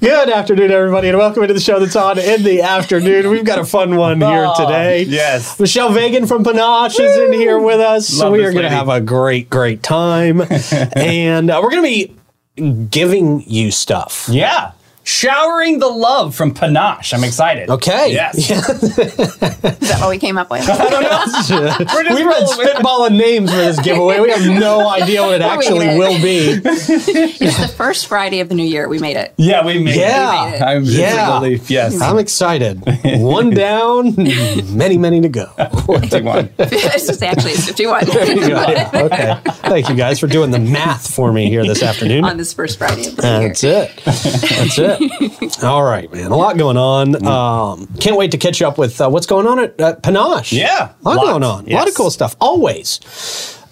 Good afternoon, everybody, and welcome into the show that's on in the afternoon. We've got a fun one here Oh, today. yes. Michelle Vegan from Panache is in here with us. so Love we are going to have a great, great time. and uh, we're going to be giving you stuff. Yeah. Showering the love from Panache. I'm excited. Okay. Yes. Is that what we came up with? We've been spitballing names for this giveaway. We have no idea what it actually will be. it's the first Friday of the new year. We made it. Yeah, we made Yeah. it. I'm Yeah. yeah. Yes. I'm excited. One down, many, many to go. 51. it's actually 51 Yeah, okay. Thank you guys for doing the math for me here this afternoon. on this first Friday of the new year. That's it. That's it. All right, man. A lot going on. Um, can't wait to catch up with uh, what's going on at, at Panache. Yeah, A lot lots. going on. A lot Yes. of cool stuff. Always.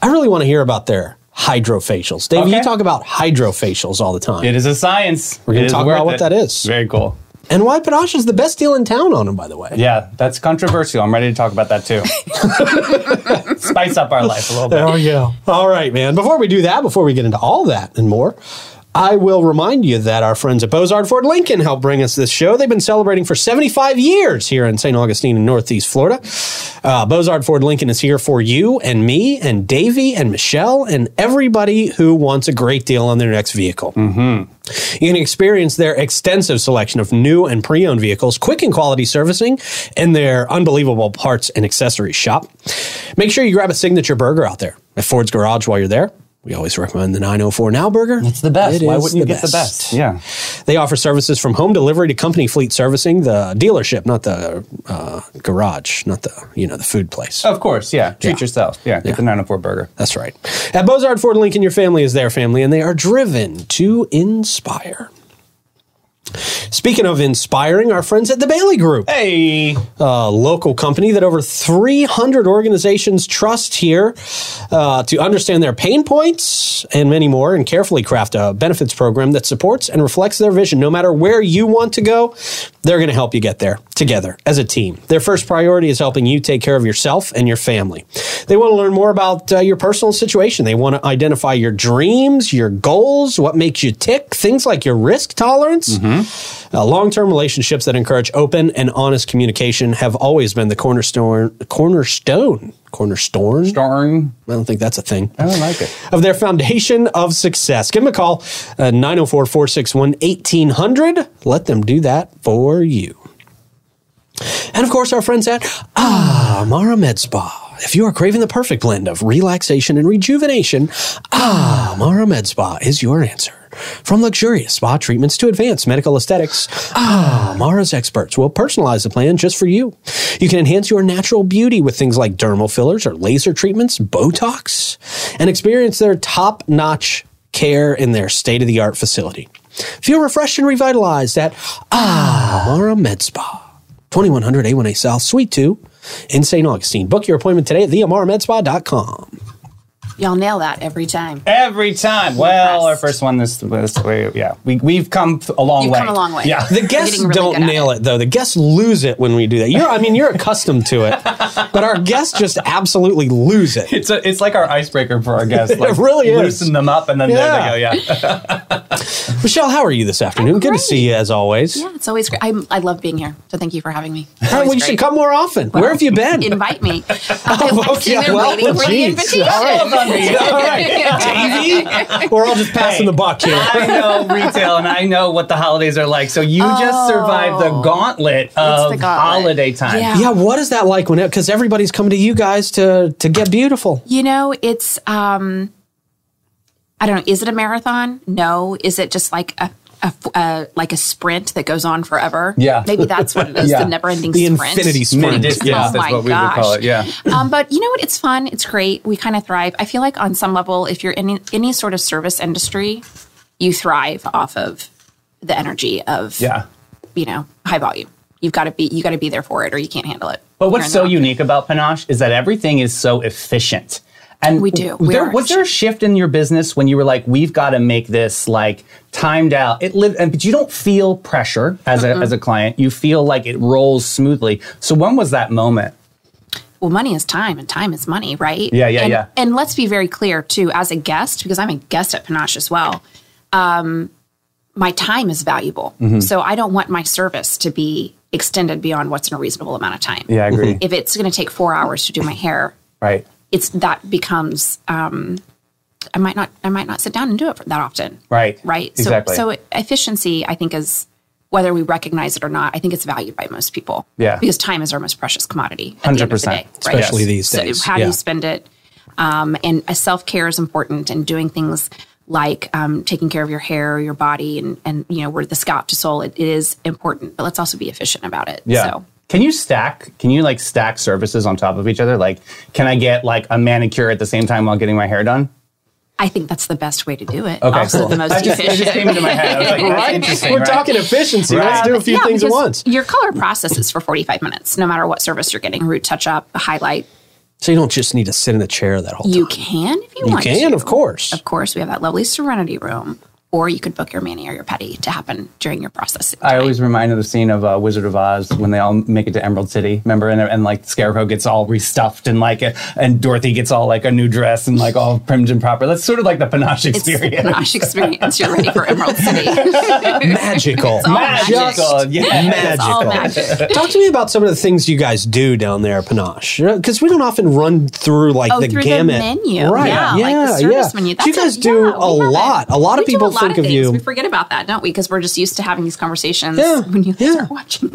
I really want to hear about their hydrofacials. Dave, you talk about hydrofacials all the time. It is a science. We're gonna talk worth about what that is. Very cool. And why Panache is the best deal in town on them, by the way. Yeah, that's controversial. I'm ready to talk about that too. Spice up our life a little bit. There we go. All right, man. Before we do that, before we get into all that and more, I will remind you that our friends at Bozard Ford Lincoln helped bring us this show. They've been celebrating for 75 years here in St. Augustine in Northeast Florida. Uh, Bozard Ford Lincoln is here for you and me and Davey and Michelle and everybody who wants a great deal on their next vehicle. You can experience their extensive selection of new and pre owned vehicles, quick and quality servicing, and their unbelievable parts and accessories shop. Make sure you grab a signature burger out there at Ford's Garage while you're there. We always recommend the 904 Now burger. It's the best. It Why wouldn't you get the best? Yeah. They offer services from home delivery to company fleet servicing, the dealership, not the uh, garage, not the you know the food place. Of course. Yeah. Treat Yeah. yourself. Yeah. Get Yeah. the 904 burger. That's right. At Bozard Ford Lincoln, your family is their family, and they are driven to inspire. Speaking of inspiring, our friends at the Bailey Group, Hey. a local company that over 300 organizations trust here uh, to understand their pain points and many more, and carefully craft a benefits program that supports and reflects their vision. No matter where you want to go, they're going to help you get there together as a team. Their first priority is helping you take care of yourself and your family. They want to learn more about uh, your personal situation. They want to identify your dreams, your goals, what makes you tick, things like your risk tolerance. Uh, long-term relationships that encourage open and honest communication have always been the cornerstone. Cornerstone. Cornerstone. Darn. I don't think that's a thing. I don't like it. Of their foundation of success. Give them a call, uh, 904 461 1800. Let them do that for you. And of course, our friends at Ah Mara Med Spa. If you are craving the perfect blend of relaxation and rejuvenation, Ah Mara Med Spa is your answer. From luxurious spa treatments to advanced medical aesthetics, Ah Mara's experts will personalize the plan just for you. You can enhance your natural beauty with things like dermal fillers or laser treatments, Botox, and experience their top notch care in their state of the art facility. Feel refreshed and revitalized at Ah Mara Med Spa. 2100 A1A South, Suite 2 in St. Augustine. Book your appointment today at theamaramedspa.com. Y'all nail that every time. Every time. Well, our first one this, this way. Yeah. We, we've come a long You've way. come a long way. Yeah. The guests really don't nail it. though. The guests lose it when we do that. You're, I mean, you're accustomed to it, but our guests just absolutely lose it. It's, a, it's like our icebreaker for our guests. Like, really is. Loosen them up and then Yeah. there they go. Yeah. Michelle, how are you this afternoon? Good to see you as always. Yeah, it's always great. I'm, I love being here. So thank you for having me. It's All right, always well, you should come more often. Where have you been? Invite me. Oh, I'm sitting there well, waiting for the geez. invitation. All right. All right. Davey, we're all just passing the buck here. I know retail and I know what the holidays are like. So you just survived the gauntlet of the gauntlet. holiday time. Yeah. Yeah, what is that like when because everybody's coming to you guys to to get beautiful? You know, it's um I don't know, is it a marathon? No. Is it just like a a, a like a sprint that goes on forever? Yeah. Maybe that's what it is, Yeah. the never ending The sprint. infinity sprint. Mid Yeah. Oh that's my what we would call gosh. it. Yeah. um, but you know what? It's fun. It's great. We kind of thrive. I feel like on some level, if you're in any sort of service industry, you thrive off of the energy of Yeah. you know high volume. You've got to be you got to be there for it, or you can't handle it. But what's so unique about Panache is that everything is so efficient. And We do. We there, was there a shift in your business when you were like, we've got to make this like timed out? It live, and but you don't feel pressure as a as a client. You feel like it rolls smoothly. So when was that moment? well, money is time, and time is money, right? Yeah, yeah, and, yeah. And let's be very clear too, as a guest, because I'm a guest at Panache as well. Um, my time is valuable. Mm-hmm. So I don't want my service to be extended beyond what's in a reasonable amount of time. Yeah, I agree. If it's going to take four hours to do my hair, right. It's that becomes um, I might not I might not sit down and do it that often. Right. Right. Exactly. So so efficiency I think is whether we recognize it or not, I think it's valued by most people. Yeah. Because time is our most precious commodity at the the 100%. Especially Yes. these So days. how do you spend it? Um, and self care is important, and doing things like um, taking care of your hair, your body, and and you know, where the scalp to soul, it, it is important. But let's also be efficient about it. Yeah. So Can you stack? Can you like stack services on top of each other? Like, can I get like a manicure at the same time while getting my hair done? I think that's the best way to do it. Okay, also cool. the most I just, it efficient. just came into my head. I was like, that's Right? interesting. We're right? talking efficiency. Let's do a few Yeah, things at once. Your color processes for 45 minutes, no matter what service you're getting root touch up, a highlight. So you don't just need to sit in a chair that whole You time. You can if you, You want You can, to. of course. Of course, we have that lovely serenity room. Or you could book your mani or your pedi to happen during your process. I always remind of the scene of uh, Wizard of Oz when they all make it to Emerald City. Remember, and, and like Scarecrow gets all restuffed and like, and Dorothy gets all like a new dress and like all primed and proper. That's sort of like the panache it's experience. Panache experience. You're ready for Emerald City. magical. all Magical, yeah. It's all magical. magic. Talk to me about some of the things you guys do down there Panache, because we don't often run through like Oh, the through the gamut. menu. right? Yeah, yeah, like the service yeah. menu. But you guys a- do yeah, a have it. lot. A lot of We do people a lot think of, things. you. We forget about that, don't we? Because we're just used to having these conversations Yeah, when you guys yeah. are watching.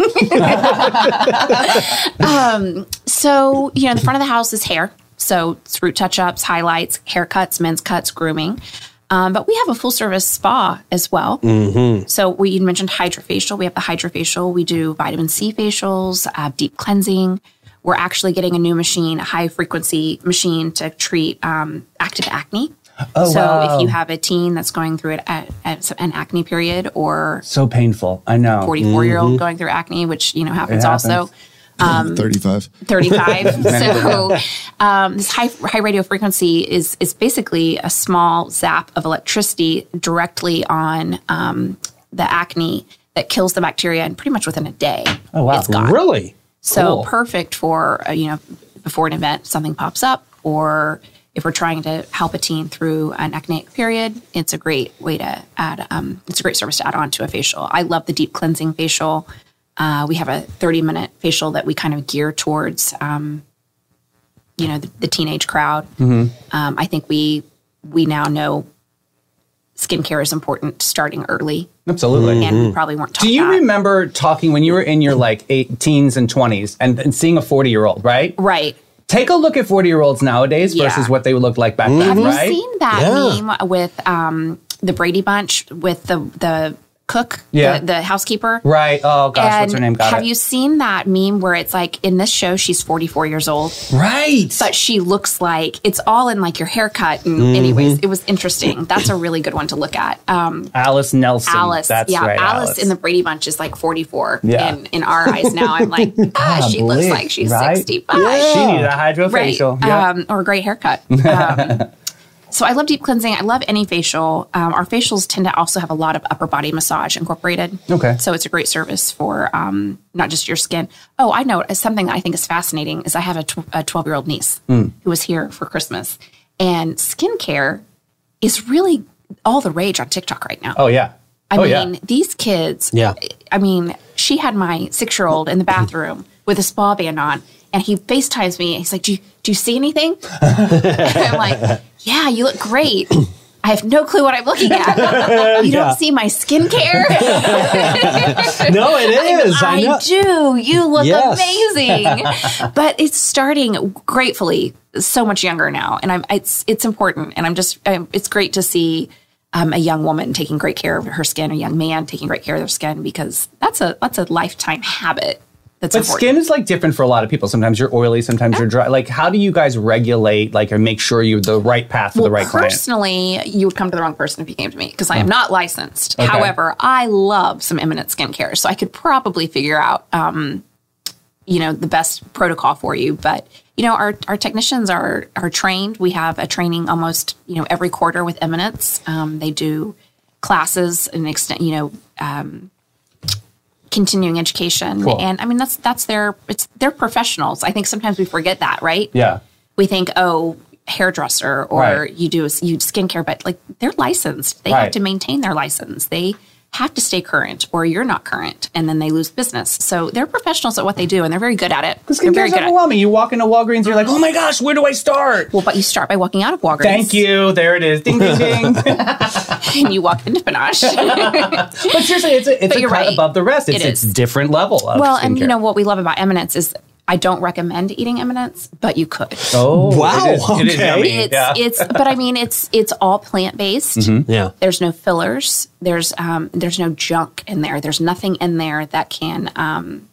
um, so, you know, the front of the house is hair. So it's root touch ups, highlights, haircuts, men's cuts, grooming. Um, but we have a full service spa as well. Mm-hmm. So we mentioned hydrofacial. We have the hydrofacial. We do vitamin C facials, uh, deep cleansing. We're actually getting a new machine, a high frequency machine to treat um, active acne. Oh, so wow. if you have a teen that's going through it at, at an acne period or So painful. I know. 44 year old going through acne, which you know happens, Mm-hmm. Also. happens. 35. 35. so um, this high, high radio frequency is is basically a small zap of electricity directly on um, the acne that kills the bacteria, and pretty much within a day, Oh, wow. it's gone. Really? So Cool. perfect for uh, you know before an event something pops up, or if we're trying to help a teen through an acneic period, it's a great way to add. Um, it's a great service to add on to a facial. I love the deep cleansing facial. Uh, we have a 30 minute facial that we kind of gear towards, um, you know, the, the teenage crowd. Mm-hmm. Um, I think we we now know skincare is important starting early, Absolutely. and we probably weren't taught Do you that. remember talking when you were in your like eight, teens and 20s and, and seeing a 40 year old, right? Right. Take a look at 40 year olds nowadays Yeah. versus what they looked like back then, Have you right? seen that Yeah. meme with um, the Brady Bunch with the the cook, Yeah. the, the housekeeper? Right. Oh gosh, what's her name? Got have it. you seen that meme where it's like in this show she's 44 years old, right. but she looks like it's all in like your haircut. And Mm-hmm. anyways, it was interesting. That's a really good one to look at. Um, Alice Nelson. Alice, That's yeah, right. Alice, in the Brady Bunch is like 44. Yeah. And in our eyes now, I'm like, ah, she looks like she's right? 65 She needed a right? hydrofacial. Yeah. Um, or a great haircut. Um, so I love deep cleansing. I love any facial. Um, our facials tend to also have a lot of upper body massage incorporated. Okay. So it's a great service for um, not just your skin. Oh, I know something I think is fascinating is I have a tw- a 12 year old niece Hmm. who was here for Christmas, and skincare is really all the rage on TikTok right now. oh yeah. I oh mean, yeah. these kids. Yeah. I mean, she had my six year old in the bathroom with a spa band on, and he FaceTimes me. And he's like, "Do you do you see anything?" I'm like, "Yeah, you look great." I have no clue what I'm looking at. You Yeah. don't see my skincare? No, it is. I, I know. do. You look Yes. amazing. but it's starting gratefully so much younger now, and I'm it's it's important, and I'm just um, it's great to see um, a young woman taking great care of her skin, a young man taking great care of their skin, because that's a that's a lifetime habit. That's But important. skin is like different for a lot of people. Sometimes you're oily, sometimes you're dry. Like, how do you guys regulate, like, or make sure you're the right path for the right client? personally, you would come to the wrong person if you came to me because I am not licensed. Okay. However, I love some Eminence skincare, so I could probably figure out, um, you know, the best protocol for you. But you know, our our technicians are are trained. We have a training almost you know every quarter with Eminence. Um, they do classes and extent, you know. Um, continuing education Cool. and i mean that's that's their it's they're professionals i think sometimes we forget that right Yeah. we think, oh, hairdresser or Right. you do you skincare, but like they're licensed. They Right. have to maintain their license. They have to stay current or you're not current and then they lose business. So they're professionals at what they do and they're very good at it. This They're very skincare is good at it. overwhelming. You walk into Walgreens, you're like, oh my gosh, where do I start? Well, but you start by walking out of Walgreens. Thank you. There it is. Ding, ding, ding. And you walk into Panache. but seriously, it's a, it's But a cut right. above the rest. It's It it's different level of well, and you know what we love about Eminence is I don't recommend eating Eminence, but you could. Oh, Wow, It is, it is okay. yummy. It's yeah. it's but I mean it's it's all plant based. Mm-hmm. Yeah. There's no fillers. There's um there's no junk in there. There's nothing in there that can um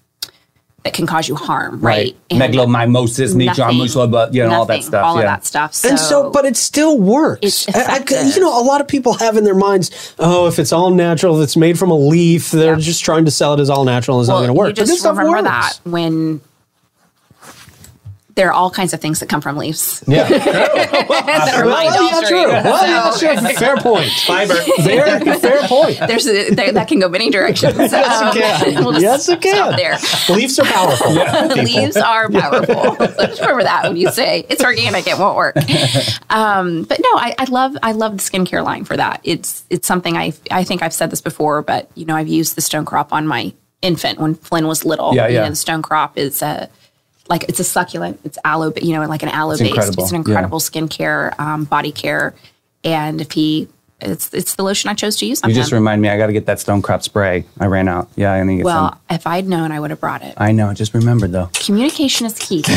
that can cause you harm, right? right. Megalomycosis, nothing- but you know all that stuff. All yeah. of that stuff. So, And so, but it still works. It's I- I- you know, a lot of people have in their minds, oh, if it's all natural, if it's made from a leaf, they're Yeah. just trying to sell it as all natural. It's well, not going to work. You but this just stuff remember works. that when there are all kinds of things that come from leaves. Yeah. that are Well, yeah, true. Well, yeah, sure. Fair point. Fiber. Fair, fair point. There's a, there, that can go many directions. Yes, it can. we'll yes, it can. there. Leaves are powerful. Leaves are powerful. Just remember that when you say it's organic, it won't work. Um, but no, I, I love I love the skincare line for that. It's it's something I I think I've said this before, but you know I've used the stone crop on my infant when Flynn was little. Yeah, You yeah. know, the stone crop is a like it's a succulent. It's aloe, you know, like an aloe based. incredible, It's an yeah. incredible skincare, um, body care, and if he. It's, it's the lotion I chose to use You just remind me, I got to get that stone crop spray. I ran out. Yeah, I need to get well, some. if I'd known, I would have brought it. I know. Just remembered though. Communication is key.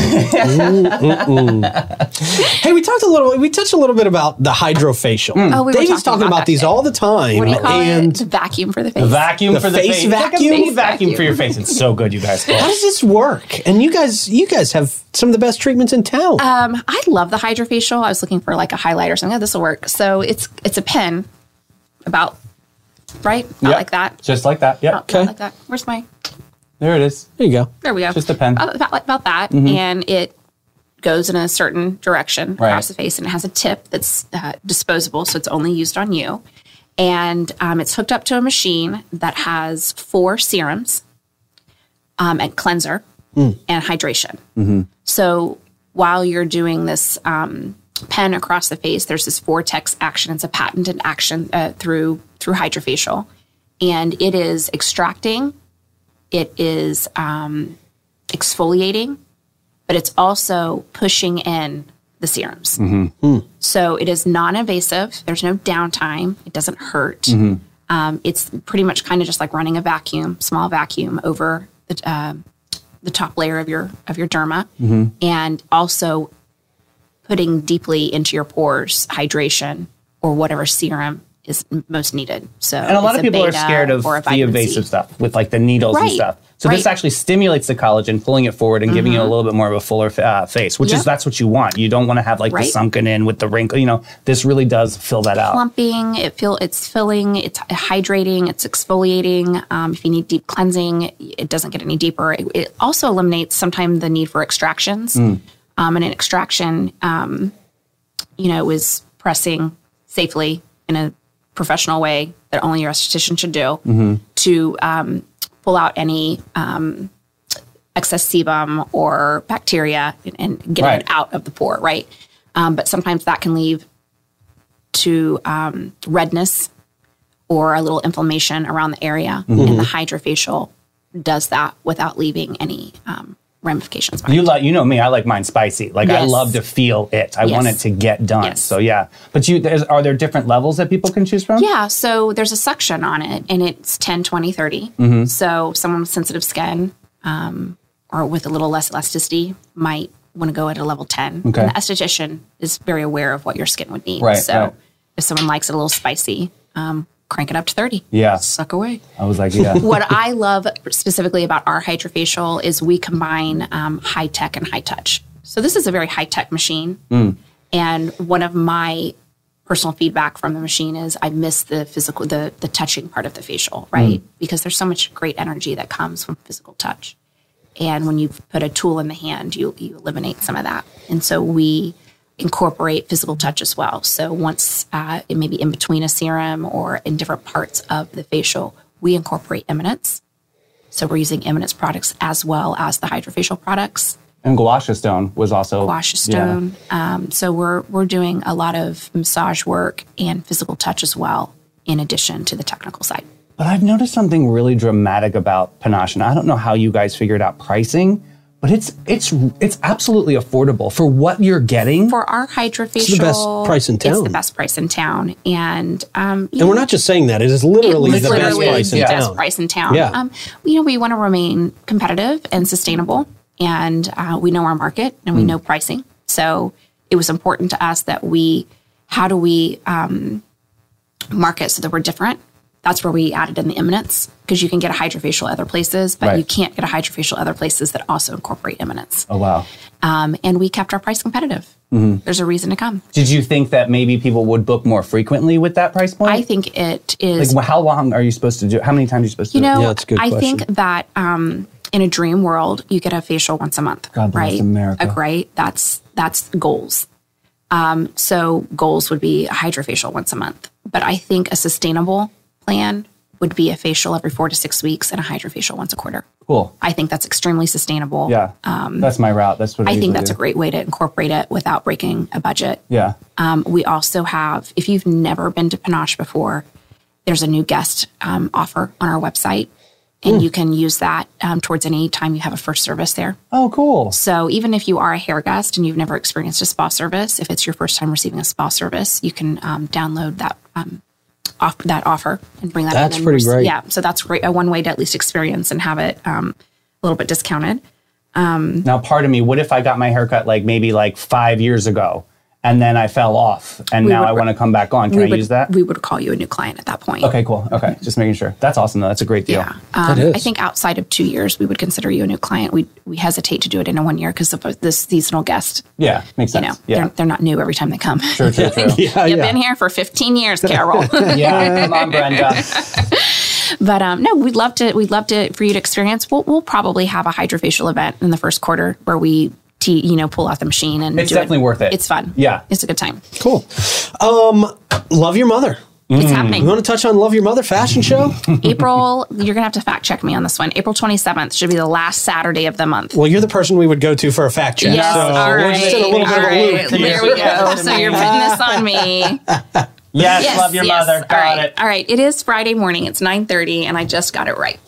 Hey, we talked a little. We touched a little bit about the hydrofacial. Oh, we were David's talking talking about about these today. all the time, What do you call and it? Vacuum for the face. Vacuum The for the face face. It's like a vacuum? face vacuum Vacuum. for your face. It's so good, you guys. how does this work? And you guys, you guys have some of the best treatments in town. Um, I love the hydrofacial. I was looking for like a highlight or something. Oh, this will work. So it's it's a pen, about right, not Yep. like that. Just like that. Yeah. Okay. like that. Where's my? There it is. there you go. There we go. Just a pen. Mm-hmm. About, about, about that, and it goes in a certain direction Right. across the face, and it has a tip that's uh, disposable, so it's only used on you. And um, it's hooked up to a machine that has four serums, um, and cleanser, Mm. and hydration. Mm-hmm. So while you're doing this um, pen across the face, there's this vortex action. It's a patented action uh, through through hydrofacial, and it is extracting. It is um, exfoliating, but it's also pushing in the serums. So it is non-invasive. There's no downtime. It doesn't hurt. Um, it's pretty much kind of just like running a vacuum, small vacuum over the uh, the top layer of your of your derma, and also putting deeply into your pores hydration or whatever serum is most needed. So And a lot of people are scared of the invasive stuff with like the needles and stuff. So this actually stimulates the collagen, pulling it forward and giving you a little bit more of a fuller uh, face, which is that's what you want. You don't want to have like the sunken in with the wrinkle. You know, this really does fill that out. Plumping, it feel it's filling, it's hydrating, it's exfoliating. Um, if you need deep cleansing, it doesn't get any deeper. It, it also eliminates sometimes the need for extractions. Um, and an extraction, um, you know, is pressing safely in a professional way that only your esthetician should do to um, pull out any um, excess sebum or bacteria and, and get Right. it out of the pore, right? Um, but sometimes that can lead to um, redness or a little inflammation around the area, and the hydrofacial does that without leaving any um, ramifications. You like, you know me. I like mine spicy. Like I love to feel it. I want it to get done. Yes. So yeah. But you, there's, are there different levels that people can choose from? Yeah, so there's a section on it, and it's 10, 20, 30. Mm-hmm. So someone with sensitive skin um, or with a little less elasticity might want to go at a level 10. Okay. And the esthetician is very aware of what your skin would need. Right, so right. if someone likes it a little spicy, um, crank it up to 30. Yeah. Suck away. I was like, yeah. what I love specifically about our hydrofacial is we combine um, high tech and high touch. So this is a very high tech machine, and one of my personal feedback from the machine is I miss the physical, the the touching part of the facial, right? Because there's so much great energy that comes from physical touch, and when you put a tool in the hand, you you eliminate some of that, and so we incorporate physical touch as well. So once uh, it may be in between a serum or in different parts of the facial, we incorporate Eminence. So we're using Eminence products as well as the hydrofacial products, and Guasha Stone was also Wash Stone. Um, so we're we're doing a lot of massage work and physical touch as well, in addition to the technical side. But I've noticed something really dramatic about Panache, and I don't know how you guys figured out pricing, but it's it's it's absolutely affordable for what you're getting. For our hydrofacial, best price in It's town. the best price in town, and um, And we're not just saying that; it is literally It's the best literally price in the town. best price in town. Yeah. Um, you know, we want to remain competitive and sustainable, and uh, we know our market and we Hmm. know pricing. So it was important to us that we, how do we um, market so that we're different? That's where we added in the eminence because you can get a hydrofacial other places, but Right. you can't get a hydrofacial other places that also incorporate eminence. oh wow. Um, and we kept our price competitive. Mm-hmm. There's a reason to come. Did you think that maybe people would book more frequently with that price point? I think it is like, well, how long are you supposed to do? it? How many times are you supposed to You do? it? know, Yeah, that's a good I think that um, in a dream world, you get a facial once a month, God bless right? America. Uh, right. That's that's goals. Um, so goals would be a hydrofacial once a month, but I think a sustainable plan would be a facial every four to six weeks and a hydrofacial once a quarter. cool. I think that's extremely sustainable. Yeah, that's my route. That's what I, Um, I think that's do. a great way to incorporate it without breaking a budget. Yeah. Um, we also have, if you've never been to Panache before, there's a new guest um, offer on our website, and you can use that um, towards any time you have a first service there. Oh, cool. So even if you are a hair guest and you've never experienced a spa service, if it's your first time receiving a spa service, you can um, download that um, off that offer and bring that. That's in pretty great. Yeah, so that's great. A one way to at least experience and have it um, a little bit discounted. Now, pardon me. What if I got my haircut like maybe like five years ago, and then I fell off, and now would I want to come back on? Can I would, use that? We would call you a new client at that point. okay, cool. Okay, just making sure. That's awesome. though. That's a great deal. Yeah, um, is. I think outside of two years, we would consider you a new client. We we hesitate to do it in a one year because of this seasonal guest. Yeah, makes sense. You know, yeah, they're, they're not new every time they come. true, true, true. Yeah, You've yeah. been here for 15 years, Carol. yeah, come on, Brenda. but um, no, we'd love to. We'd love to for you to experience. We'll, we'll probably have a hydrofacial event in the first quarter where we, te- you know, pull out the machine and It's do definitely worth it. It's fun. Yeah. it's a good time. Cool. Um, love your mother. It's happening. You want to touch on Love Your Mother fashion show? April. You're gonna have to fact check me on this one. April 27th should be the last Saturday of the month. well, you're the person we would go to for a fact check. Yes, so all we're just in a little bit all of a right. loop here. There we go. So you're putting this on me. Yes, Yes, love your yes. mother. Got All right. it. All right. It is Friday morning. It's 9:30, and I just got it right.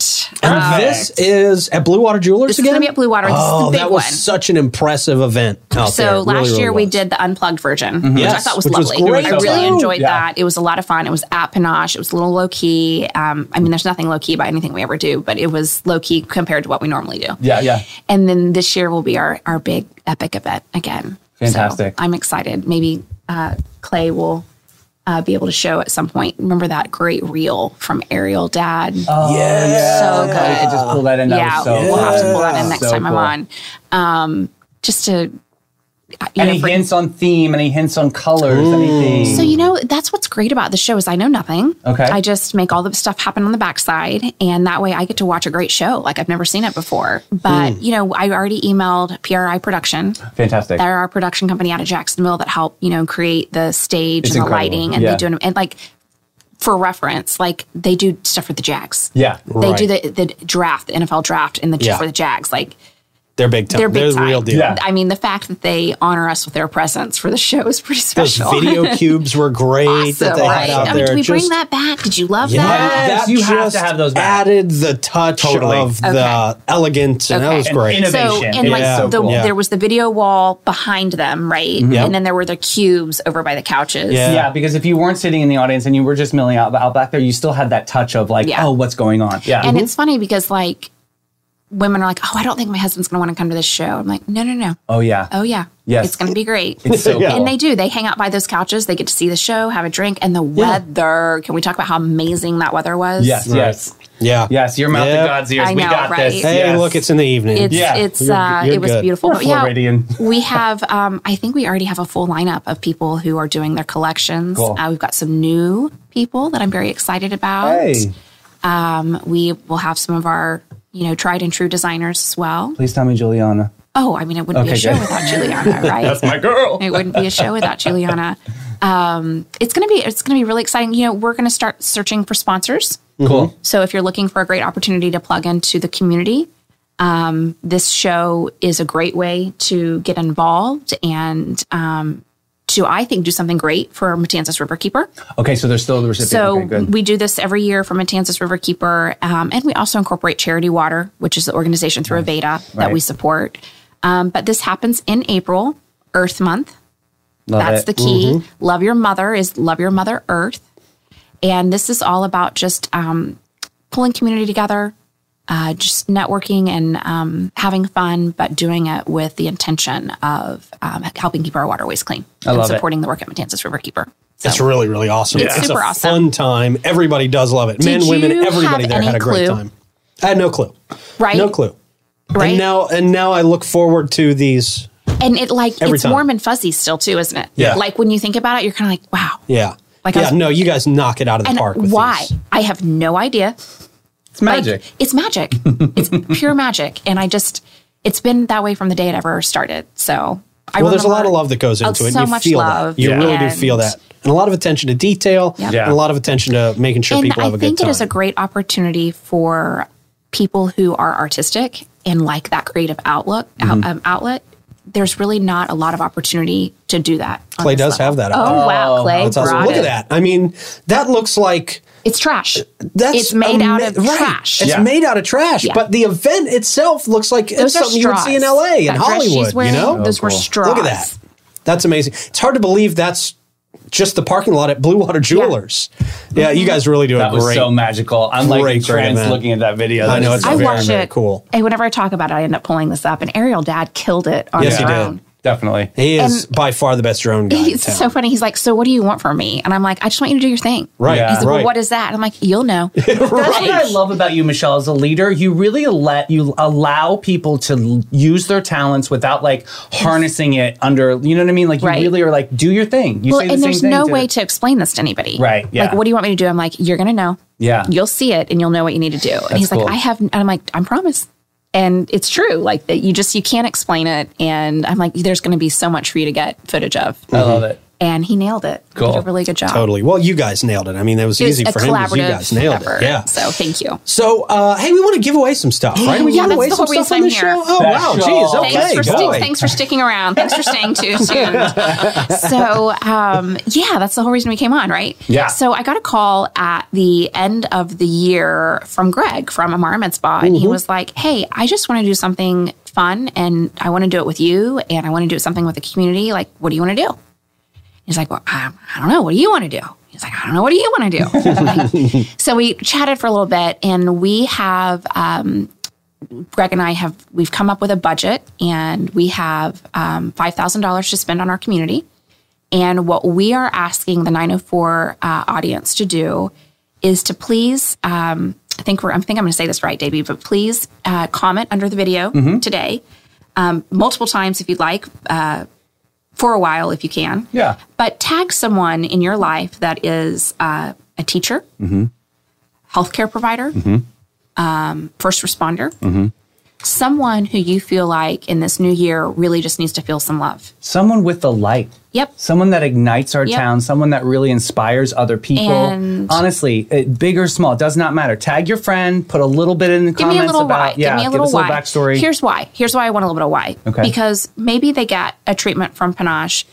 And this is at Blue Water Jewelers This is again? gonna be at Blue Water. This is the oh, that was one. such an impressive event there. So It last really, really year we was. did the unplugged version, which I thought was was lovely. great I really enjoyed Yeah. that. It was a lot of fun. It was at Panache. It was a little low key. Um, I mean, there's nothing low key about anything we ever do, but it was low key compared to what we normally do. Yeah, yeah. And then this year will be our our big epic event again. So Fantastic. I'm excited. Maybe uh, Clay will. Uh, be able to show at some point. Remember that great reel from Ariel Dad? Oh, yeah. So We could just pull that in. That yeah, was so we'll have to pull that in next So time cool. I'm on. Um, just to you Any know, for- hints on theme? Any hints on colors? Anything? So you know that's what's great about the show is I know nothing. Okay. I just make all the stuff happen on the backside, and that way I get to watch a great show like I've never seen it before. But hmm. you know, I already emailed PRI Production. Fantastic. They're our production company out of Jacksonville that help you know create the stage It's and the lighting, and Yeah. they do and like for reference, like they do stuff for the Jags. yeah. They do the the draft, the NFL draft, and the Yeah. for the Jags. Like They're big time. they're big the time. real deal. Yeah. I mean, the fact that they honor us with their presence for the show is pretty special. Those special. video cubes were great that Awesome, they right? had out I mean, there. did we bring that back? Did you love Yeah, that? Yes, that you have to just have those back. added the touch Totally. of the Okay. elegance, and that Okay. was And great. innovative. So Innovation. and like Yeah. the, cool. Yeah. there was the video wall behind them, right? Mm-hmm. Yep. And then there were the cubes over by the couches. Yeah. Yeah, because if you weren't sitting in the audience and you were just milling out, out back there, you still had that touch of like, Yeah. oh, what's going on? Yeah. And mm-hmm. it's funny because like women are like, "Oh, I don't think my husband's going to want to come to this show." I'm like, "No, no, no. oh yeah. Oh yeah. Yes. It's going to be great." It's so Yeah. cool. And they do. They hang out by those couches. They get to see the show, have a drink, and the weather. Can we talk about how amazing that weather was? Yes, yes. yeah. Yes, your mouth Yep. to God's ears. I we know, got right? this. Hey, yes. look, it's in the evening. It's Yeah. it's You're- uh, you're it was good. beautiful. We're But yeah, we have um, I think we already have a full lineup of people who are doing their collections. Cool. Uh, we've got some new people that I'm very excited about. Hey, Um, we will have some of our you know tried and true designers as well. please tell me, Juliana. Oh, I mean, it wouldn't be a Okay, show good. without Juliana, right? That's my girl. it wouldn't be a show without Juliana. Um, it's gonna be it's gonna be really exciting. You know, we're gonna start searching for sponsors. Cool. So if you're looking for a great opportunity to plug into the community, um, this show is a great way to get involved and um, to I think do something great for Matanzas Riverkeeper. Okay, so they're still the recipient. So okay, we do this every year for Matanzas Riverkeeper, um, and we also incorporate Charity Water, which is the organization through Aveda that Right. we support. Um, but this happens in April, Earth Month. Love That's it. the key. Love your mother is love your mother Earth, and this is all about just um, pulling community together, uh, just networking and um, having fun, but doing it with the intention of um, helping keep our waterways clean and love it. supporting the work at Matanzas Riverkeeper. So, It's really, really awesome. It's It's, super a awesome. fun time. Everybody does love it. Men, women, everybody there had a great clue? time. I had no clue. right, No clue. right. And now, and now I look forward to these. and it like it's time. warm and fuzzy still too, isn't it? Yeah. Like when you think about it, you're kind of like, wow. Yeah. Like I yeah. was- no, you guys knock it out of the park. With why? These. I have no idea. It's magic. Like, it's magic. it's pure magic, and I just it's been that way from the day it ever started. So I Well, there's a lot of love that goes Oh, into it. so you much feel love, that. You yeah. really do feel that. And a lot of attention to detail. Yeah. Yeah. And a lot of attention to making sure and people I have a good time. I think it is a great opportunity for people who are artistic and like that creative outlook Mm-hmm. out, um, outlet. There's really not a lot of opportunity to do that. Clay does level. have that. Oh, outlet. wow, Clay! That's awesome. Look it. at that. I mean, that looks like It's trash. that's it's made out of right. trash. It's Yeah. made out of trash, Yeah. but the event itself looks like it's Those are something you would see in. LA and That dress Hollywood. wearing, you know, those oh, were straws. look at that. That's amazing. It's hard to believe that's just the parking lot at Blue Water Jewelers. Yeah, you mm-hmm. guys really do that a was great. so magical. I'm like great, great trans event. looking at that video. I know, it's I very, watch very it. cool. And whenever I talk about it, I end up pulling this up. And Ariel Dad killed it on Yes, his he did. Drone. definitely. he is and- by far the best drone guy. in He's so funny. He's like, "So what do you want from me?" And I'm like, "I just want you to do your thing." Right. Yeah. He's like, right. What is that?" And I'm like, "You'll know." That's what I love about you, Michelle, as a leader. You really let you allow people to use their talents without like harnessing it under. You know what I mean? Like you Right. really are like, do your thing. You well, say the and same there's thing no to- way to explain this to anybody. Right, yeah. Like, what do you want me to do? I'm like, "You're gonna know." Yeah. You'll see it, and you'll know what you need to do. and he's cool. like, "I have," and I'm like, "I promise." And it's true, like that. You just you can't explain it. And I'm like, "There's going to be so much for you to get footage of." I love it. And he nailed it. He Cool. did a really good job. Totally. Well, you guys nailed it. I mean, that was It was easy for him you guys nailed effort. it. Yeah. So thank you. So, uh, hey, we want to give away some stuff, right? We Yeah, give that's away the some whole stuff reason on I'm the here. show. Oh, That's wow. cool. Geez. Okay. thanks for sti- thanks for sticking around. Thanks for staying too tuned. so um, yeah, that's the whole reason we came on, right? Yeah. So I got a call at the end of the year from Greg from Amara Med Spa, and Mm-hmm. he was like, "Hey, I just want to do something fun, and I want to do it with you, and I want to do something with the community. Like, what do you want to do?" He's like, "Well, I, I don't know. What do you want to do?" He's like, "I don't know. What do you want to do?" so we chatted for a little bit, and we have. Um, Greg and I have we've come up with a budget, and we have um, five thousand dollars to spend on our community. And what we are asking the 904 uh, audience to do is to please, um, I think we're, I think I'm going to say this right, Davey, but please uh, comment under the video today, um, multiple times if you'd like, uh, for a while if you can. Yeah. But tag someone in your life that is uh, a teacher, healthcare provider, um, first responder, someone who you feel like in this new year really just needs to feel some love. Someone with the light. Yep. Someone that ignites our Yep. town, someone that really inspires other people. And- Honestly, it, big or small, it does not matter. Tag your friend, put a little bit in the Give me comments a little about why. yeah, Give me a give little a why. little backstory. Here's why. Here's why I want a little bit of why. Okay. Because maybe they get a treatment from Panache,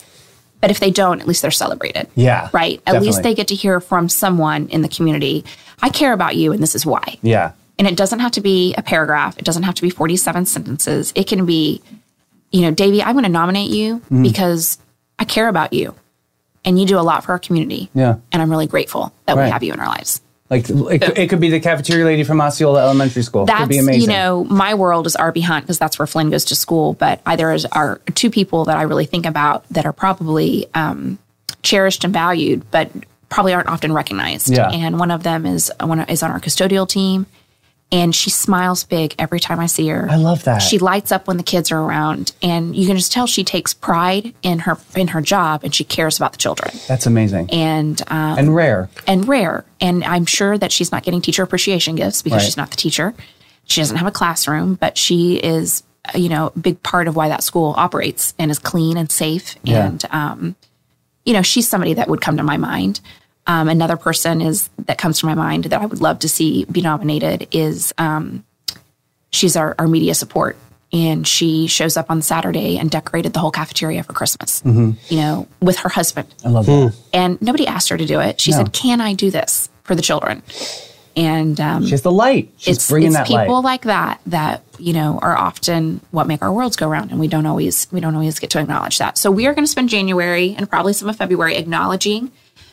but if they don't, at least they're celebrated. Yeah, Right. At least they get to hear from someone in the community. I care about you, and this is why. yeah. And it doesn't have to be a paragraph. It doesn't have to be 47 sentences. It can be, you know, Davey, I'm going to nominate you Mm-hmm. because I care about you and you do a lot for our community. Yeah. And I'm really grateful that Right. we have you in our lives. Like it, it could be the cafeteria lady from Osceola Elementary School. That's, could be amazing. you know, my world is R.B. Hunt because that's where Flynn goes to school. But either is are two people that I really think about that are probably um, cherished and valued, but probably aren't often recognized. Yeah. And one of them is one is on our custodial team, and she smiles big every time I see her. I love that. She lights up when the kids are around, and you can just tell she takes pride in her in her job, and she cares about the children. That's amazing And um, and rare. and rare. And I'm sure that she's not getting teacher appreciation gifts because Right. she's not the teacher. She doesn't have a classroom, but she is, you know, a big part of why that school operates and is clean and safe. Yeah. And, um, you know, she's somebody that would come to my mind. Um, another person is that comes to my mind that I would love to see be nominated is um, she's our, our media support. and she shows up on Saturday and decorated the whole cafeteria for Christmas. You know, with her husband. I love that. And nobody asked her to do it. She No. said, "Can I do this for the children?" And um, She has the light. She's it's, bringing it's that people light. like that that you know are often what make our worlds go round, and we don't always we don't always get to acknowledge that. So we are going to spend January and probably some of February acknowledging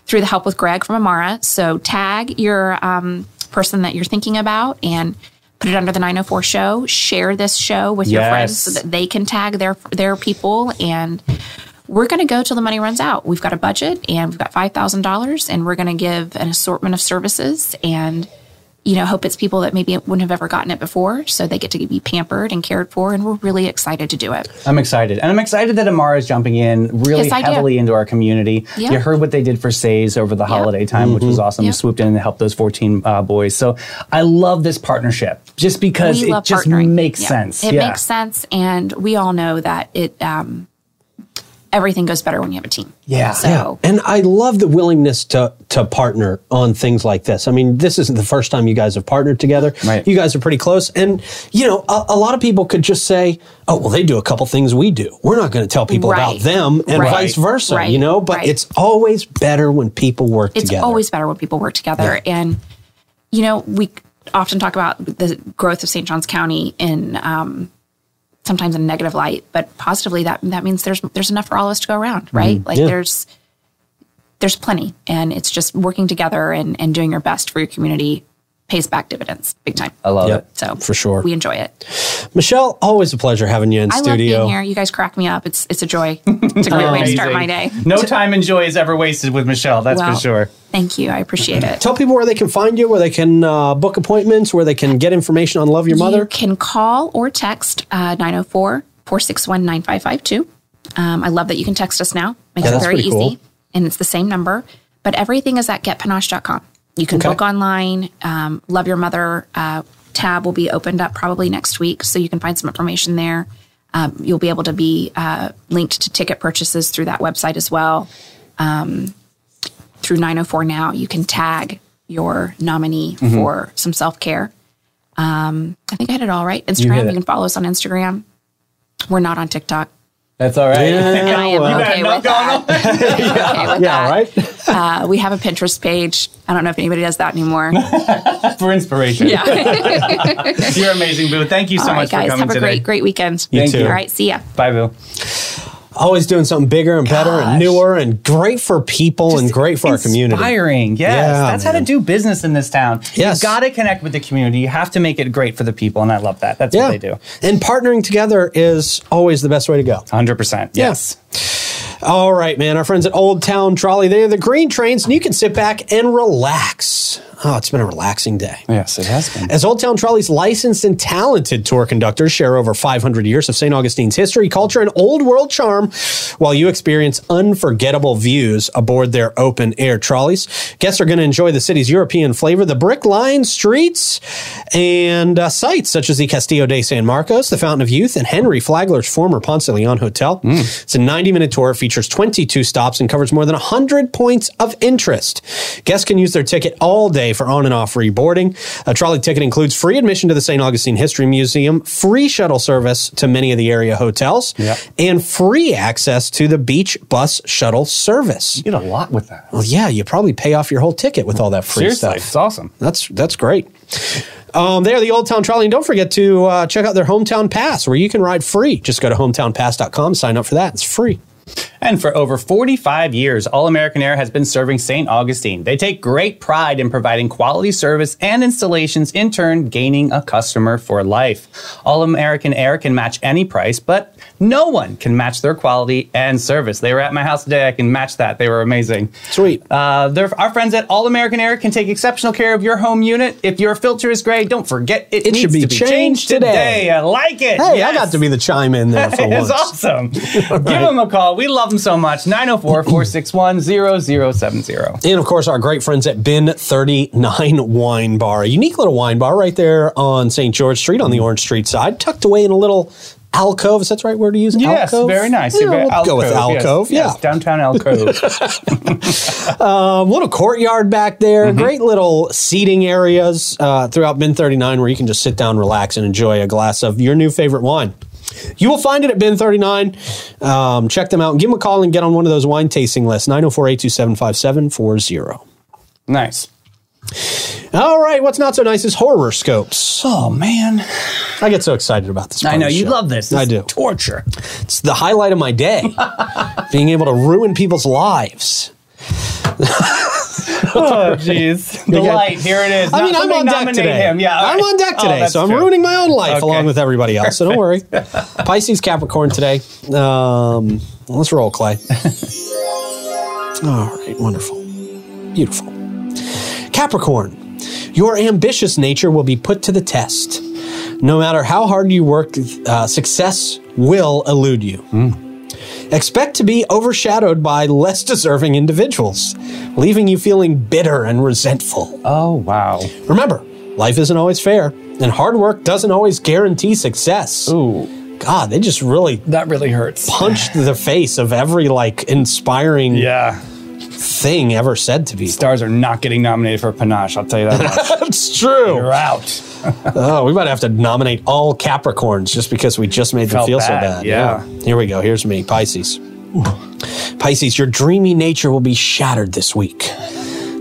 through the help with Greg from Amara. So tag your um, person that you're thinking about and put it under the 904 show. Share this show with your friends so that they can tag their their people and. We're going to go till the money runs out. We've got a budget and we've got $5,000 and we're going to give an assortment of services and you know, hope it's people that maybe wouldn't have ever gotten it before, so they get to be pampered and cared for, and we're really excited to do it. I'm excited. And I'm excited that Amara is jumping in really Yes, I do. heavily into our community. Yeah. You heard what they did for SAYS over the holiday time, which was awesome. Yeah. Swooped in and helped those 14 uh, boys. So I love this partnership just because we it just partnering. makes Yeah. sense. It yeah. makes sense, and we all know that it um, everything goes better when you have a team. Yeah. So And I love the willingness to to partner on things like this. I mean, this isn't the first time you guys have partnered together. Right. You guys are pretty close. And, you know, a, a lot of people could just say, oh, well, they do a couple things we do. We're not going to tell people about them and Right. vice versa, Right. you know? But Right. it's always better when people work it's together. always better when people work together. And you know, we often talk about the growth of St. Johns County in um, sometimes in a negative light, but positively that that means there's there's enough for all of us to go around, mm-hmm. right? Like Yeah. there's there's plenty, and it's just working together and and doing your best for your community pays back dividends big time. I love Yep. it. So For sure. we enjoy it. Michelle, always a pleasure having you in I love studio. being here. You guys crack me up. It's it's a joy. It's a great way to start my day. No time and joy is ever wasted with Michelle, that's Well, for sure. Thank you. I appreciate it. Tell people where they can find you, where they can uh, book appointments, where they can get information on Love Your Mother. You can call or text uh, 904 461 9552. Um, I love that you can text us now. Makes Yeah, it very easy. cool. And it's the same number. But everything is at getpanache.com. You can Okay. book online. Um, love Your Mother uh, tab will be opened up probably next week. So you can find some information there. Um, you'll be able to be uh, linked to ticket purchases through that website as well. Um, through 904 Now, you can tag your nominee Mm-hmm. for some self care. Um, I think I had it all right. Instagram, hit you, can follow us on Instagram. We're not on TikTok. That's all right. And I am well. okay got with that. okay with yeah, that. right? Uh, we have a Pinterest page. I don't know if anybody does that anymore. for inspiration. Yeah. You're amazing, Boo. Thank you so All right, much for guys. coming Have a today. great, great weekend. You Thank too. you. All right. See ya. Bye, Boo. Always doing something bigger and better and newer and great for people and great for our community. Inspiring, yes. Yeah, That's how to do business in this town. Yes. You've got to connect with the community. You have to make it great for the people, and I love that. That's Yeah. what they do. And partnering together is always the best way to go. 100%. Yes. All right, man. Our friends at Old Town Trolley, they're the green trains, and you can sit back and relax. Oh, it's been a relaxing day. Yes, it has been. As Old Town Trolley's licensed and talented tour conductors share over 500 years of St. Augustine's history, culture, and old world charm, while you experience unforgettable views aboard their open air trolleys. Guests are going to enjoy the city's European flavor, the brick lined streets, and uh, sites such as the Castillo de San Marcos, the Fountain of Youth, and Henry Flagler's former Ponce de Leon Hotel. It's a 90 minute tour, features 22 stops, and covers more than 100 points of interest. Guests can use their ticket all day for on and off free boarding. A trolley ticket includes free admission to the St. Augustine History Museum, free shuttle service to many of the area hotels, Yep. and free access to the beach bus shuttle service. You get a lot with that. Well, yeah, you probably pay off your whole ticket with all that free Seriously, stuff. it's awesome. That's that's great. Um, they're the Old Town Trolley. And don't forget to uh, check out their Hometown Pass, where you can ride free. Just go to hometownpass.com, sign up for that. It's free. And for over 45 years, All American Air has been serving St. Augustine. They take great pride in providing quality service and installations, in turn, gaining a customer for life. All American Air can match any price, but no one can match their quality and service. They were at my house today. I can match that. They were amazing. Sweet. Uh, our friends at All American Air can take exceptional care of your home unit. If your filter is gray, don't forget it, It needs should be to be changed changed today. today. I like it. Hey, I got to be the chime in there for It's once. awesome. Give them a call. We love them so much. 904 461 0070. And of course, our great friends at Bin 39 Wine Bar, a unique little wine bar right there on St. George Street on the Orange Street side, tucked away in a little alcove. Is that the right word to use? Yes, alcove? very nice. Yeah, we'll go with alcove, yes. alcove. Yes, Yeah. downtown alcove. A little courtyard back there, Mm-hmm. great little seating areas uh, throughout Bin 39 where you can just sit down, relax, and enjoy a glass of your new favorite wine. You will find it at Bin 39. Um, check them out give them a call and get on one of those wine tasting lists 904 827 5740. Nice. All right, what's not so nice is horror scopes. Oh man, I get so excited about this. I know you show. love this. I do. Torture. It's the highlight of my day. Being able to ruin people's lives. Oh jeez, the Okay. light. Here it is. I mean, I'm on deck today. Him. Yeah, I'm on deck Oh, today, that's so I'm true. ruining my own life Okay. along with everybody else. So don't worry. Pisces, Capricorn today. Um, let's roll, Clay. All right, wonderful, beautiful. Capricorn, your ambitious nature will be put to the test. No matter how hard you work, uh, success will elude you. Expect to be overshadowed by less deserving individuals, leaving you feeling bitter and resentful. Oh wow. Remember, life isn't always fair, and hard work doesn't always guarantee success. Ooh, God, they just really that really hurts. punched the face of every like inspiring Yeah, thing ever said to people. stars are not getting nominated for Panache. I'll tell you that much. That's true. You're out. Oh, we might have to nominate all Capricorns just because we just made them feel so bad, bad. yeah. Here we go. Here's me, Pisces. Pisces, your dreamy nature will be shattered this week.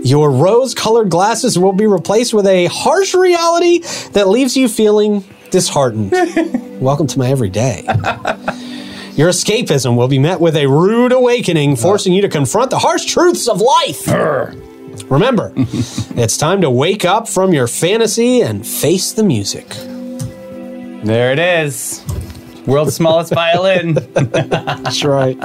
Your rose colored glasses will be replaced with a harsh reality that leaves you feeling disheartened. Welcome to my everyday. Your escapism will be met with a rude awakening, forcing you to confront the harsh truths of life. Remember, it's time to wake up from your fantasy and face the music. There it is. World's smallest violin. That's right.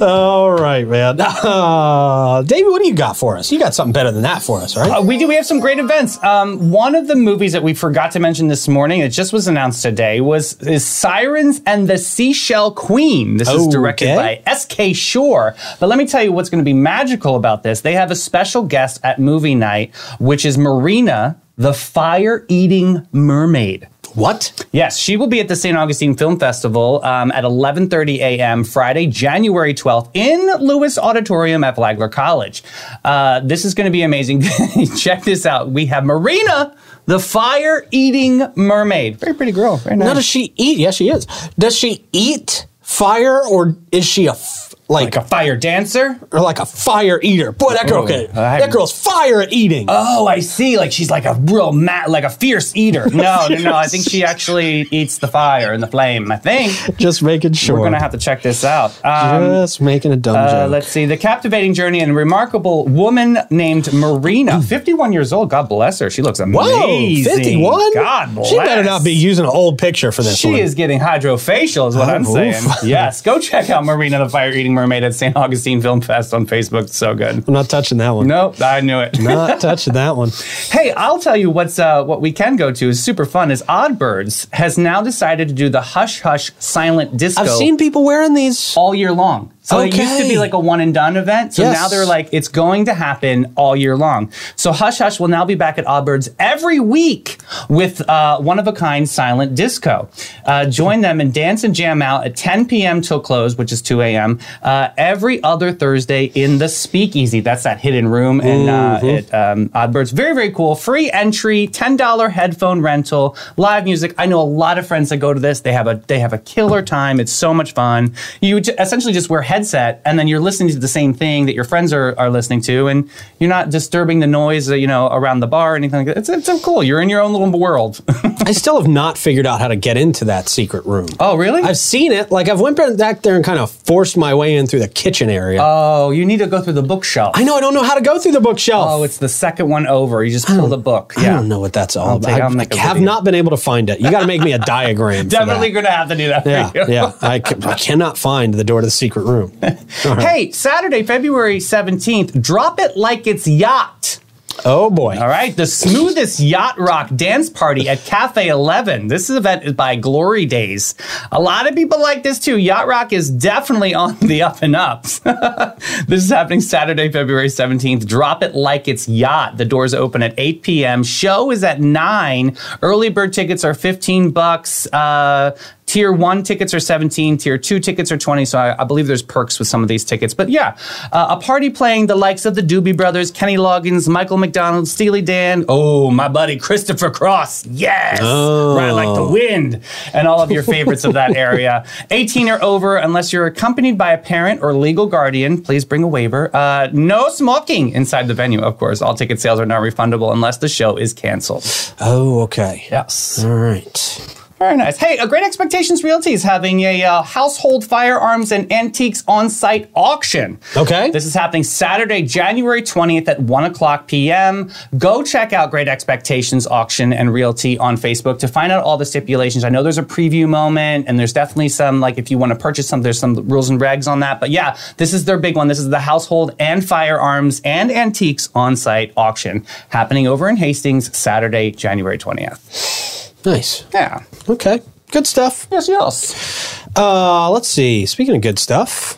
All right, man. Uh, David, what do you got for us? You got something better than that for us, right? Uh, we do. We have some great events. Um, one of the movies that we forgot to mention this morning, it just was announced today, was is Sirens and the Seashell Queen. This is directed by S.K. Shore. But let me tell you what's going to be magical about this. They have a special guest at movie night, which is Marina, the fire-eating mermaid. What? Yes, she will be at the St. Augustine Film Festival um, at 11:30 a.m. Friday, January 12th, in Lewis Auditorium at Flagler College. Uh, this is going to be amazing. Check this out. We have Marina, the fire-eating mermaid. Very pretty girl. Very nice. Now, does she eat? Yes, she is. Does she eat fire or is she a f- like, like a fire dancer. or like a fire eater? Boy, that girl Oh, could, that girl's fire at eating. Oh, I see. Like she's like a real mat, like a fierce eater. No, no, no. I think she actually eats the fire and the flame. I think Just making sure. we're gonna have to check this out. Um, Just making a dumb Uh, joke. let's see. The captivating journey and remarkable woman named Marina, 51 years old. God bless her. She looks amazing. Whoa. 51? God bless. She better not be using an old picture for this She one. is getting hydrofacial, is what I'm Oh, saying. yes, go check out Marina the Fire Eating Mermaid at St. Augustine Film Fest on Facebook. It's so good. I'm not touching that one. Nope, I knew it. Not touching that one. Hey, I'll tell you what's uh, what we can go to is super fun. Is Oddbirds has now decided to do the Hush Hush Silent Disco. I've seen people wearing these. all year long. So it used to be like a one and done event. So Yes. now they're like, it's going to happen all year long. So Hush Hush will now be back at Oddbirds every week with uh, one of a kind silent disco. Uh, join them and dance and jam out at 10 p.m. till close, which is 2 a.m. Uh, every other Thursday in the Speakeasy. That's that hidden room in uh, at um, Oddbirds. Very, very cool. Free entry, $10 headphone rental, live music. I know a lot of friends that go to this. They have a they have a killer time. It's so much fun. You essentially just wear headset and then you're listening to the same thing that your friends are, are listening to and you're not disturbing the noise, you know, around the bar or anything like that. It's, it's so cool. You're in your own little world. I still have not figured out how to get into that secret room. oh, really? I've seen it. Like I've went back there and kind of forced my way in through the kitchen area. oh, you need to go through the bookshelf. I know I don't know how to go through the bookshelf. Oh, it's the second one over. You just pull the book. Yeah. i don't know what that's all I'll about. I, I have not been able to find it. You got to make me a diagram. Definitely going to have to do that. Yeah, yeah. I, I cannot find the door to the secret room. Hey, Saturday, February 17th, drop it like it's yacht. Oh boy. All right, the smoothest yacht rock dance party at Cafe 11. This event is by Glory Days. A lot of people like this too. Yacht rock is definitely on the up and ups. this is happening Saturday, February 17th. Drop it like it's yacht. The doors open at 8 p.m. Show is at 9. Early bird tickets are 15 bucks. Uh, Tier one tickets are 17, tier two tickets are 20. So I, I believe there's perks with some of these tickets. But yeah, uh, a party playing the likes of the Doobie Brothers, Kenny Loggins, Michael McDonald, Steely Dan. Oh, my buddy Christopher Cross. Yes. Ride like the wind. And all of your favorites of that area. 18 or over, unless you're accompanied by a parent or legal guardian, please bring a waiver. Uh, no smoking inside the venue, of course. All ticket sales are not refundable unless the show is canceled. Oh, okay. Yes. All right. Very nice. Hey, a Great Expectations Realty is having a uh, household firearms and antiques on-site auction. Okay. This is happening Saturday, January 20th at 1 o'clock p.m. Go check out Great Expectations Auction and Realty on Facebook to find out all the stipulations. I know there's a preview moment and there's definitely some, like if you want to purchase some, there's some rules and regs on that. But yeah, this is their big one. This is the household and firearms and antiques on-site auction happening over in Hastings Saturday, January 20th. Nice. Yeah. Okay. Good stuff. Yes, yes. Uh, let's see. Speaking of good stuff,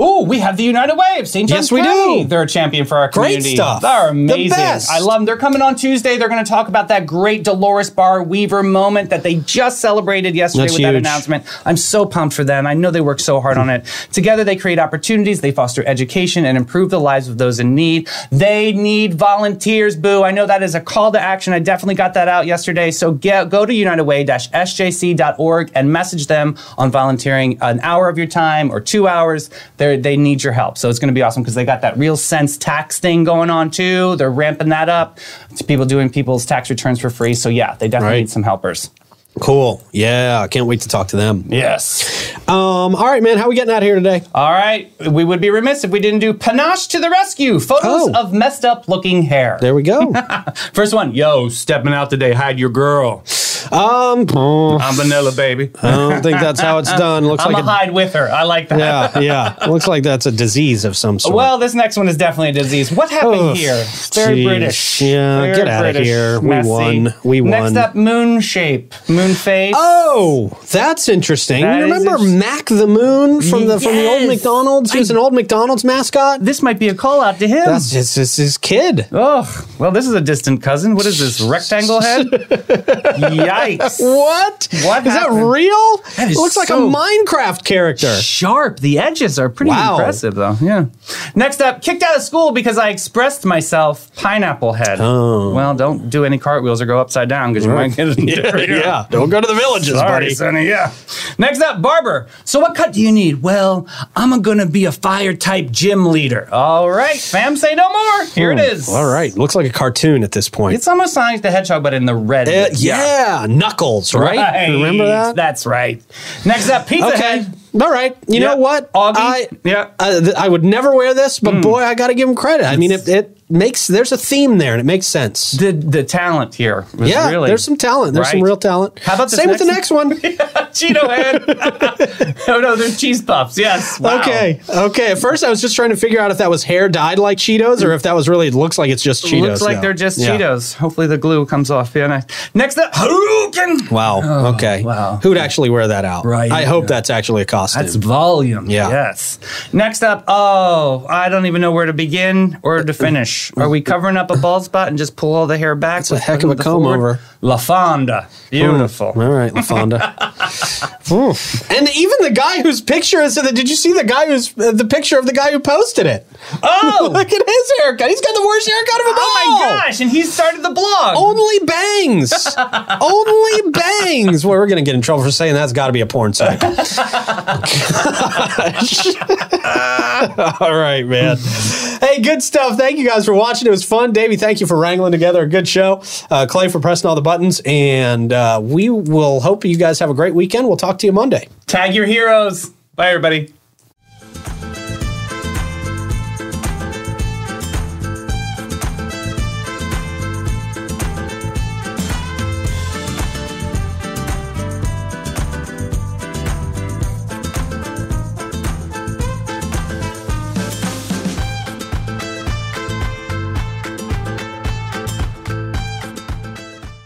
Oh, we have the United Way of St. Johns Yes, we County. do. They're a champion for our Great community. stuff. They're The amazing. best. I love them. They're coming on Tuesday. They're going to talk about that great Dolores Barr Weaver moment that they just celebrated yesterday That's with that huge. announcement. I'm so pumped for them. I know they work so hard on it. Together, they create opportunities, they foster education, and improve the lives of those in need. They need volunteers, boo. I know that is a call to action. I definitely got that out yesterday. So get, go to unitedway-sjc.org and message them on volunteering an hour of your time or two hours. They're, they need your help. So it's going to be awesome because they got that RealSense tax thing going on too. They're ramping that up to people doing people's tax returns for free. So yeah, they definitely Right. need some helpers. cool. Yeah, I can't wait to talk to them. Yes. Um, all right, man. How we getting out of here today? All right. We would be remiss if we didn't do panache to the rescue. Photos Oh. of messed up looking hair. There we go. First one. Yo, stepping out today. Hide your girl. Um, oh, I'm vanilla, baby. I don't think that's how it's done. Looks I'm like a hide with her. I like that. yeah, yeah. Looks like that's a disease of some sort. Well, this next one is definitely a disease. What happened Ugh, here? It's very jeez. British. Yeah, Very get outta British, here. We messy. won. We won. Next up, moon shape, moon face. Oh, that's interesting. That you remember. Mac the Moon from the from the old McDonald's? He was an old McDonald's mascot. This might be a call out to him. That's just his kid. oh, well, this is a distant cousin. What is this? Rectangle head? Yikes. What? What is that real? That is it looks like a Minecraft character. Sharp. The edges are pretty Wow. impressive, though. Yeah. Next up, kicked out of school because I expressed myself. Pineapple head. Oh. Well, don't do any cartwheels or go upside down because you might get it. yeah, don't go to the villages, Sorry, buddy. Sonny. Yeah. Next up, barber. So, what cut do you need? Well, I'm gonna be a fire type gym leader. All right, fam, say no more. Here it is. All right, looks like a cartoon at this point. It's almost Sonic the Hedgehog, but in the red. Uh, yeah, Knuckles, right? Remember that? That's right. Next up, Pizza okay. Head. All right. You Yeah. know what? Augie. I, Yeah. th- I would never wear this, but hmm. boy, I got to give him credit. I mean, it, it makes there's a theme there, and it makes sense. The the talent here. Was yeah, really there's some talent. There's some real talent. How about same with the next one? Cheeto head. oh no, they're cheese puffs. Yes. Wow. Okay, okay. At first, I was just trying to figure out if that was hair dyed like Cheetos, or if that was really. It looks like it's just Cheetos. Looks like now. they're just Yeah. Cheetos. Hopefully the glue comes off. Yeah. Nice. Next up, Hadouken. Wow. Oh, okay. Oh, wow. Who'd actually wear that out? Right. I hope that's actually a costume. That's volume. Yeah. Yes. Next up, oh, I don't even know where to begin or to finish. Are we covering up a bald spot and just pull all the hair back? That's a heck of a comb over. La Fonda. Beautiful. All right, LaFonda. Ooh. And even the guy whose picture is. Did you see the guy who's uh, the picture of the guy who posted it? Oh! Look at his haircut. He's got the worst haircut of them all. Oh my gosh! And he started the blog. Only bangs. Only bangs. Well, we're going to get in trouble for saying that's got to be a porn site. All right, man. Hey, good stuff. Thank you guys for watching. It was fun. Davey, thank you for wrangling together a good show. Uh, Clay for pressing all the buttons. And uh, we will hope you guys have a great weekend. We'll talk to you Monday. Tag your heroes. Bye, everybody.